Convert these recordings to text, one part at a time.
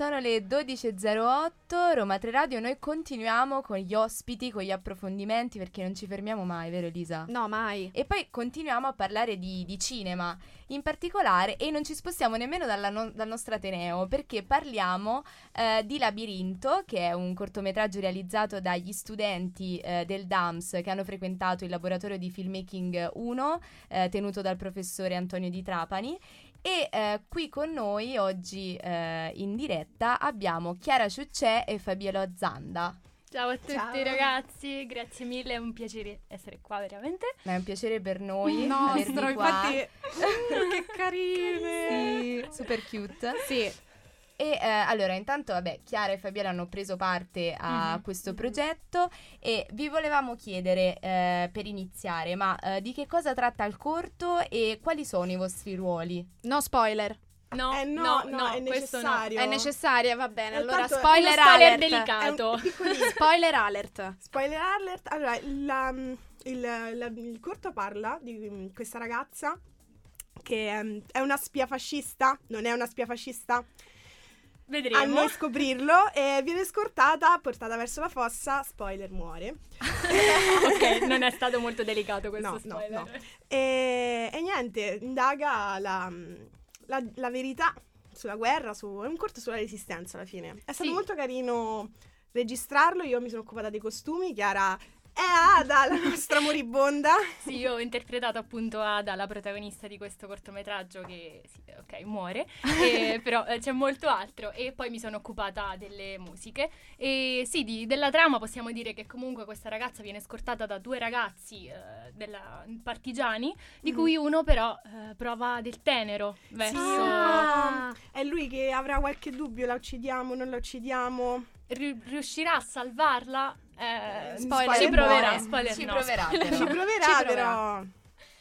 Sono le 12.08, Roma 3 Radio, noi continuiamo con gli ospiti, con gli approfondimenti perché non ci fermiamo mai, vero Elisa? No, mai. E poi continuiamo a parlare di, di cinema in particolare e non ci spostiamo nemmeno no- dal nostro Ateneo perché parliamo eh, di Labirinto, che è un cortometraggio realizzato dagli studenti eh, del DAMS che hanno frequentato il laboratorio di filmmaking 1 eh, tenuto dal professore Antonio Di Trapani e eh, qui con noi oggi eh, in diretta abbiamo Chiara Ciuccè e Fabiola Zanda. Ciao a tutti Ciao. ragazzi, grazie mille, è un piacere essere qua veramente. È un piacere per noi. Nostro, infatti. che carine! Sì, super cute. Sì. E eh, allora, intanto, vabbè, Chiara e Fabiola hanno preso parte a mm-hmm. questo progetto e vi volevamo chiedere eh, per iniziare, ma eh, di che cosa tratta il corto e quali sono i vostri ruoli? No spoiler. No, eh no, no, no, è necessario. No. È necessaria, va bene. allora, spoiler, spoiler alert. delicato. spoiler alert. Spoiler alert. Allora, la, il, la, il, corto parla di questa ragazza che um, è una spia fascista, non è una spia fascista, Vedremo. A noi scoprirlo e viene scortata, portata verso la fossa, spoiler muore. ok, non è stato molto delicato questo no, spoiler. No, no. E, e niente, indaga la, la, la, verità sulla guerra, su, è un corto sulla resistenza alla fine. È stato sì. molto carino registrarlo, io mi sono occupata dei costumi, Chiara è Ada, la nostra moribonda. sì, io ho interpretato appunto Ada, la protagonista di questo cortometraggio che, sì, ok, muore, e, però eh, c'è molto altro. E poi mi sono occupata delle musiche. E sì, di, della trama possiamo dire che comunque questa ragazza viene scortata da due ragazzi eh, della, partigiani, di mm. cui uno però eh, prova del tenero verso... Sì, ah, è lui che avrà qualche dubbio, la uccidiamo, non la uccidiamo? riuscirà a salvarla eh, spoiler, ci proverà, spoiler, ci no, proverà, però. ci proverà, ci però.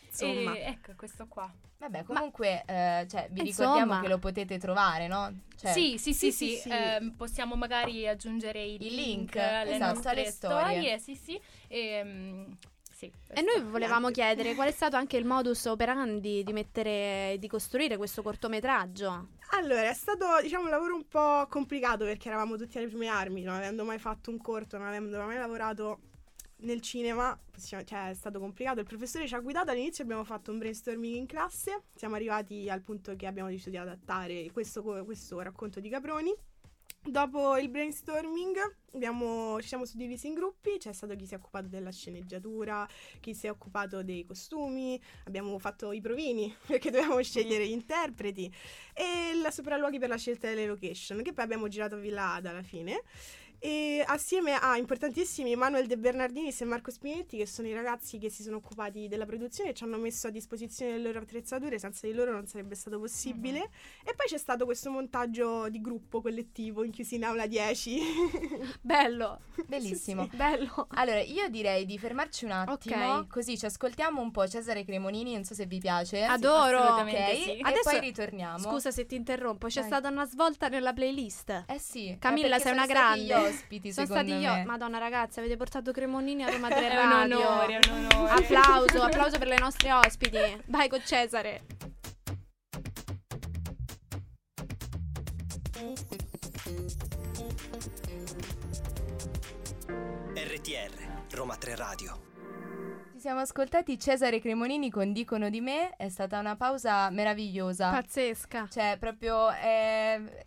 Insomma. E, ecco, questo qua. Vabbè, comunque, Ma, eh, cioè, vi insomma. ricordiamo che lo potete trovare, no? Cioè, sì, sì, sì, sì, sì. Eh, possiamo magari aggiungere il, il link, link alle esatto, nostre storie. storie. Sì, sì. E, um, sì, e noi volevamo chiedere qual è stato anche il modus operandi di mettere, di costruire questo cortometraggio. Allora, è stato diciamo un lavoro un po' complicato perché eravamo tutti alle prime armi, non avendo mai fatto un corto, non avendo mai lavorato nel cinema, cioè è stato complicato. Il professore ci ha guidato all'inizio, abbiamo fatto un brainstorming in classe, siamo arrivati al punto che abbiamo deciso di adattare questo, questo racconto di Caproni Dopo il brainstorming abbiamo, ci siamo suddivisi in gruppi, c'è stato chi si è occupato della sceneggiatura, chi si è occupato dei costumi, abbiamo fatto i provini perché dovevamo scegliere gli interpreti e la sopralluoghi per la scelta delle location che poi abbiamo girato a Villa Ada alla fine e assieme a importantissimi Manuel De Bernardinis e Marco Spinetti, che sono i ragazzi che si sono occupati della produzione e ci hanno messo a disposizione le loro attrezzature, senza di loro non sarebbe stato possibile. Uh-huh. E poi c'è stato questo montaggio di gruppo collettivo in chiusi in aula 10. Bello, bellissimo. Sì, sì. Bello. Allora, io direi di fermarci un attimo, okay. così ci ascoltiamo un po' Cesare Cremonini, non so se vi piace. Adoro. Sì, ok, sì. e Adesso, poi ritorniamo. Scusa se ti interrompo, c'è Vai. stata una svolta nella playlist. Eh sì. Camilla, sei una grande ospiti, Sono stati io. Me. Madonna ragazzi, avete portato Cremonini a Roma 3 Radio. è un onore, è un onore. Applauso, applauso per le nostre ospiti. Vai con Cesare. RTR, Roma 3 Radio. Ci siamo ascoltati Cesare Cremonini con Dicono di me, è stata una pausa meravigliosa. Pazzesca. Cioè, proprio... Eh,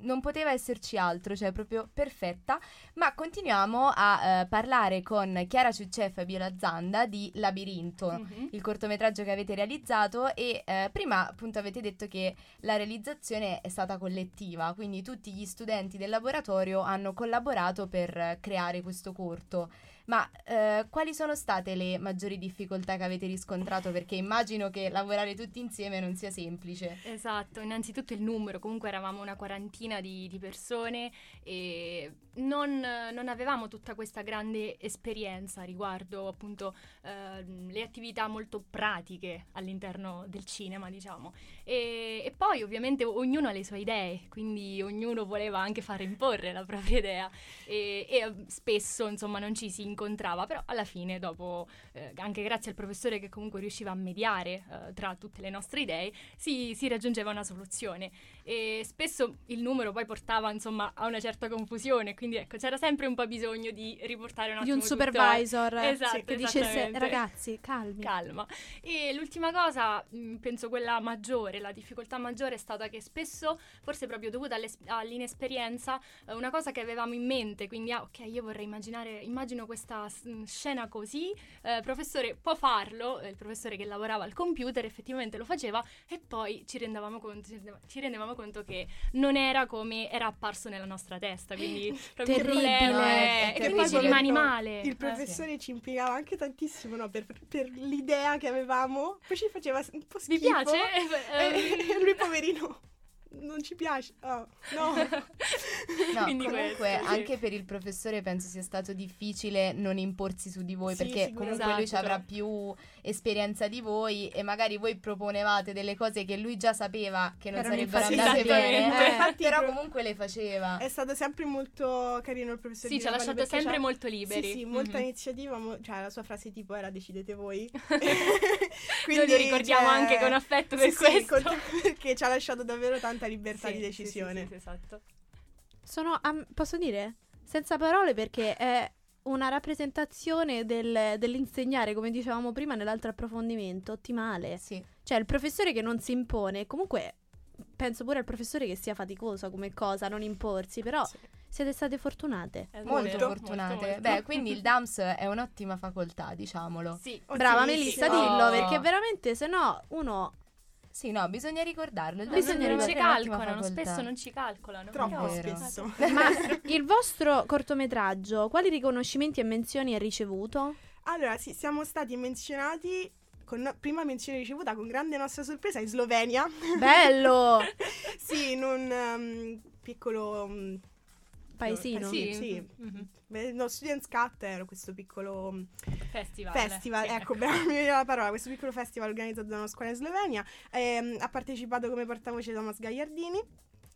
non poteva esserci altro, cioè proprio perfetta. Ma continuiamo a eh, parlare con Chiara Ciuccè e Fabiola Zanda di Labirinto, mm-hmm. il cortometraggio che avete realizzato e eh, prima appunto avete detto che la realizzazione è stata collettiva, quindi tutti gli studenti del laboratorio hanno collaborato per creare questo corto. Ma eh, quali sono state le maggiori difficoltà che avete riscontrato? Perché immagino che lavorare tutti insieme non sia semplice. Esatto, innanzitutto il numero, comunque eravamo una quarantina di, di persone e non, non, avevamo tutta questa grande esperienza riguardo appunto eh, le attività molto pratiche all'interno del cinema, diciamo. E, e, poi ovviamente ognuno ha le sue idee, quindi ognuno voleva anche far imporre la propria idea e, e spesso insomma non ci si incontra incontrava, però alla fine dopo, eh, anche grazie al professore che comunque riusciva a mediare eh, tra tutte le nostre idee, si, si raggiungeva una soluzione e spesso il numero poi portava insomma a una certa confusione, quindi ecco c'era sempre un po' bisogno di riportare un Di attimo un tutto- supervisor Esatto, che dicesse ragazzi calmi. calma. E l'ultima cosa, mh, penso quella maggiore, la difficoltà maggiore è stata che spesso, forse proprio dovuta all'inesperienza, eh, una cosa che avevamo in mente, quindi ah, ok, io vorrei immaginare, immagino questa s- mh, scena così, eh, professore può farlo, eh, il professore che lavorava al computer effettivamente lo faceva e poi ci rendevamo conto, ci rendeva- ci rendevamo conto che non era come era apparso nella nostra testa, quindi proprio il Terribile. problema No, è- è, è e quindi ci rimani male. Il Eh, professore ci impiegava anche tantissimo no, per, per l'idea che avevamo, poi ci faceva un po' Vi schifo. piace? E lui poverino non ci piace. Oh, no. No, comunque questo, sì. anche per il professore penso sia stato difficile non imporsi su di voi Sì, perché comunque lui ci Esatto. avrà più esperienza di voi e magari voi proponevate delle cose che lui già sapeva che non Erano sarebbero andate bene, eh, Infatti, però comunque le faceva. È stato sempre molto carino il professore. Sì, ci ha lasciato sempre molto liberi. Sì, sì, molta Mhm. iniziativa, mo- cioè la sua frase tipo era decidete voi. Noi lo ricordiamo cioè, anche con affetto per sì, sì, questo. con- perché ci ha lasciato davvero tanta libertà Sì, di sì, decisione. sì, sì, esatto. Sono, am- posso dire? Senza parole perché è una rappresentazione del- dell'insegnare, come dicevamo prima nell'altro approfondimento, ottimale. Sì. Cioè il professore che non si impone, comunque penso pure al professore che sia faticosa come cosa, non imporsi, però Sì. siete state fortunate. È Molto vero, fortunate. molto, molto. Beh, quindi il DAMS è un'ottima facoltà, diciamolo. Sì, Brava. Melissa, dillo, Oh. perché veramente se no uno Sì, no, bisogna ricordarlo. Bisogna non, non ci calcolano, spesso non ci calcolano. Troppo spesso. Ma il vostro cortometraggio, quali riconoscimenti e menzioni ha ricevuto? Allora, sì, siamo stati menzionati con prima menzione ricevuta con grande nostra sorpresa in Slovenia. Bello! sì, in un um, piccolo um, Paesino. Sì, Sì, sì. mhm. Beh, No, Students Cut era questo piccolo um, Festival. festival, Sì, ecco, brava, mi veniva la parola, questo piccolo festival organizzato da una scuola in Slovenia. Ehm, ha partecipato come portavoce Thomas Gagliardini.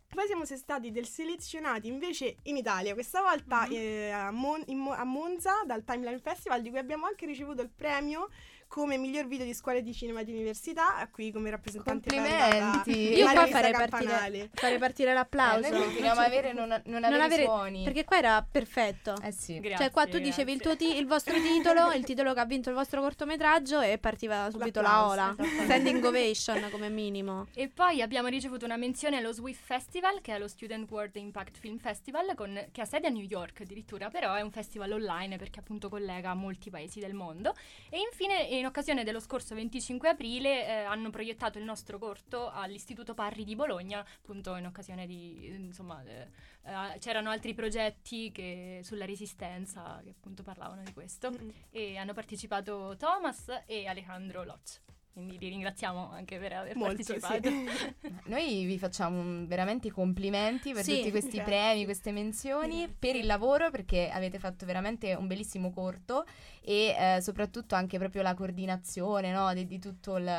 Poi siamo stati del selezionati invece in Italia, questa volta Mhm. eh, a, Mon- Mo- a Monza dal Timeline Festival, di cui abbiamo anche ricevuto il premio come miglior video di scuole di cinema di università. A Qui come rappresentante Complimenti. Io qua farei partire, farei partire Eh, l'applauso. noi continuiamo a avere non, non Non avere, suoni. Perché qua era perfetto. Eh sì. Grazie, cioè, qua tu dicevi il, tuo grazie. ti- il vostro titolo, il titolo che ha vinto il vostro cortometraggio e partiva subito la L'applauso, ola. esattamente. Standing ovation come minimo. E poi abbiamo ricevuto una menzione allo SWIFT Festival, che è lo Student World Impact Film Festival, con- che ha sede a New York addirittura, però è un festival online perché appunto collega molti paesi del mondo. E infine, in occasione dello scorso 25 aprile, eh, hanno proiettato il nostro corto all'Istituto Parri di Bologna, appunto in occasione di, insomma, eh, eh, c'erano altri progetti che- sulla resistenza che appunto parlavano di questo. Mm. E hanno partecipato Thomas e Alejandro Locz. Quindi li ringraziamo anche per aver Molto, partecipato. sì. Noi vi facciamo veramente i complimenti per Sì, tutti questi grazie. premi, queste menzioni, Grazie. per il lavoro perché avete fatto veramente un bellissimo corto e eh, soprattutto anche proprio la coordinazione no, di, di tutto il,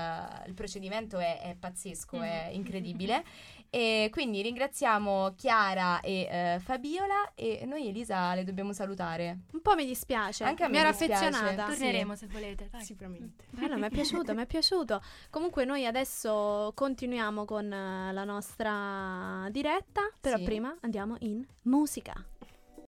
il procedimento è, è pazzesco, è Mm. incredibile. E quindi ringraziamo Chiara e eh, Fabiola e noi Elisa le dobbiamo salutare. Un po' mi dispiace. Anche a me mi ero dispiace. affezionata. Torneremo se volete. Dai. Sicuramente. Bello, mi è piaciuto, mi è piaciuto. Comunque noi adesso continuiamo con eh, la nostra diretta, però Sì. prima andiamo in musica.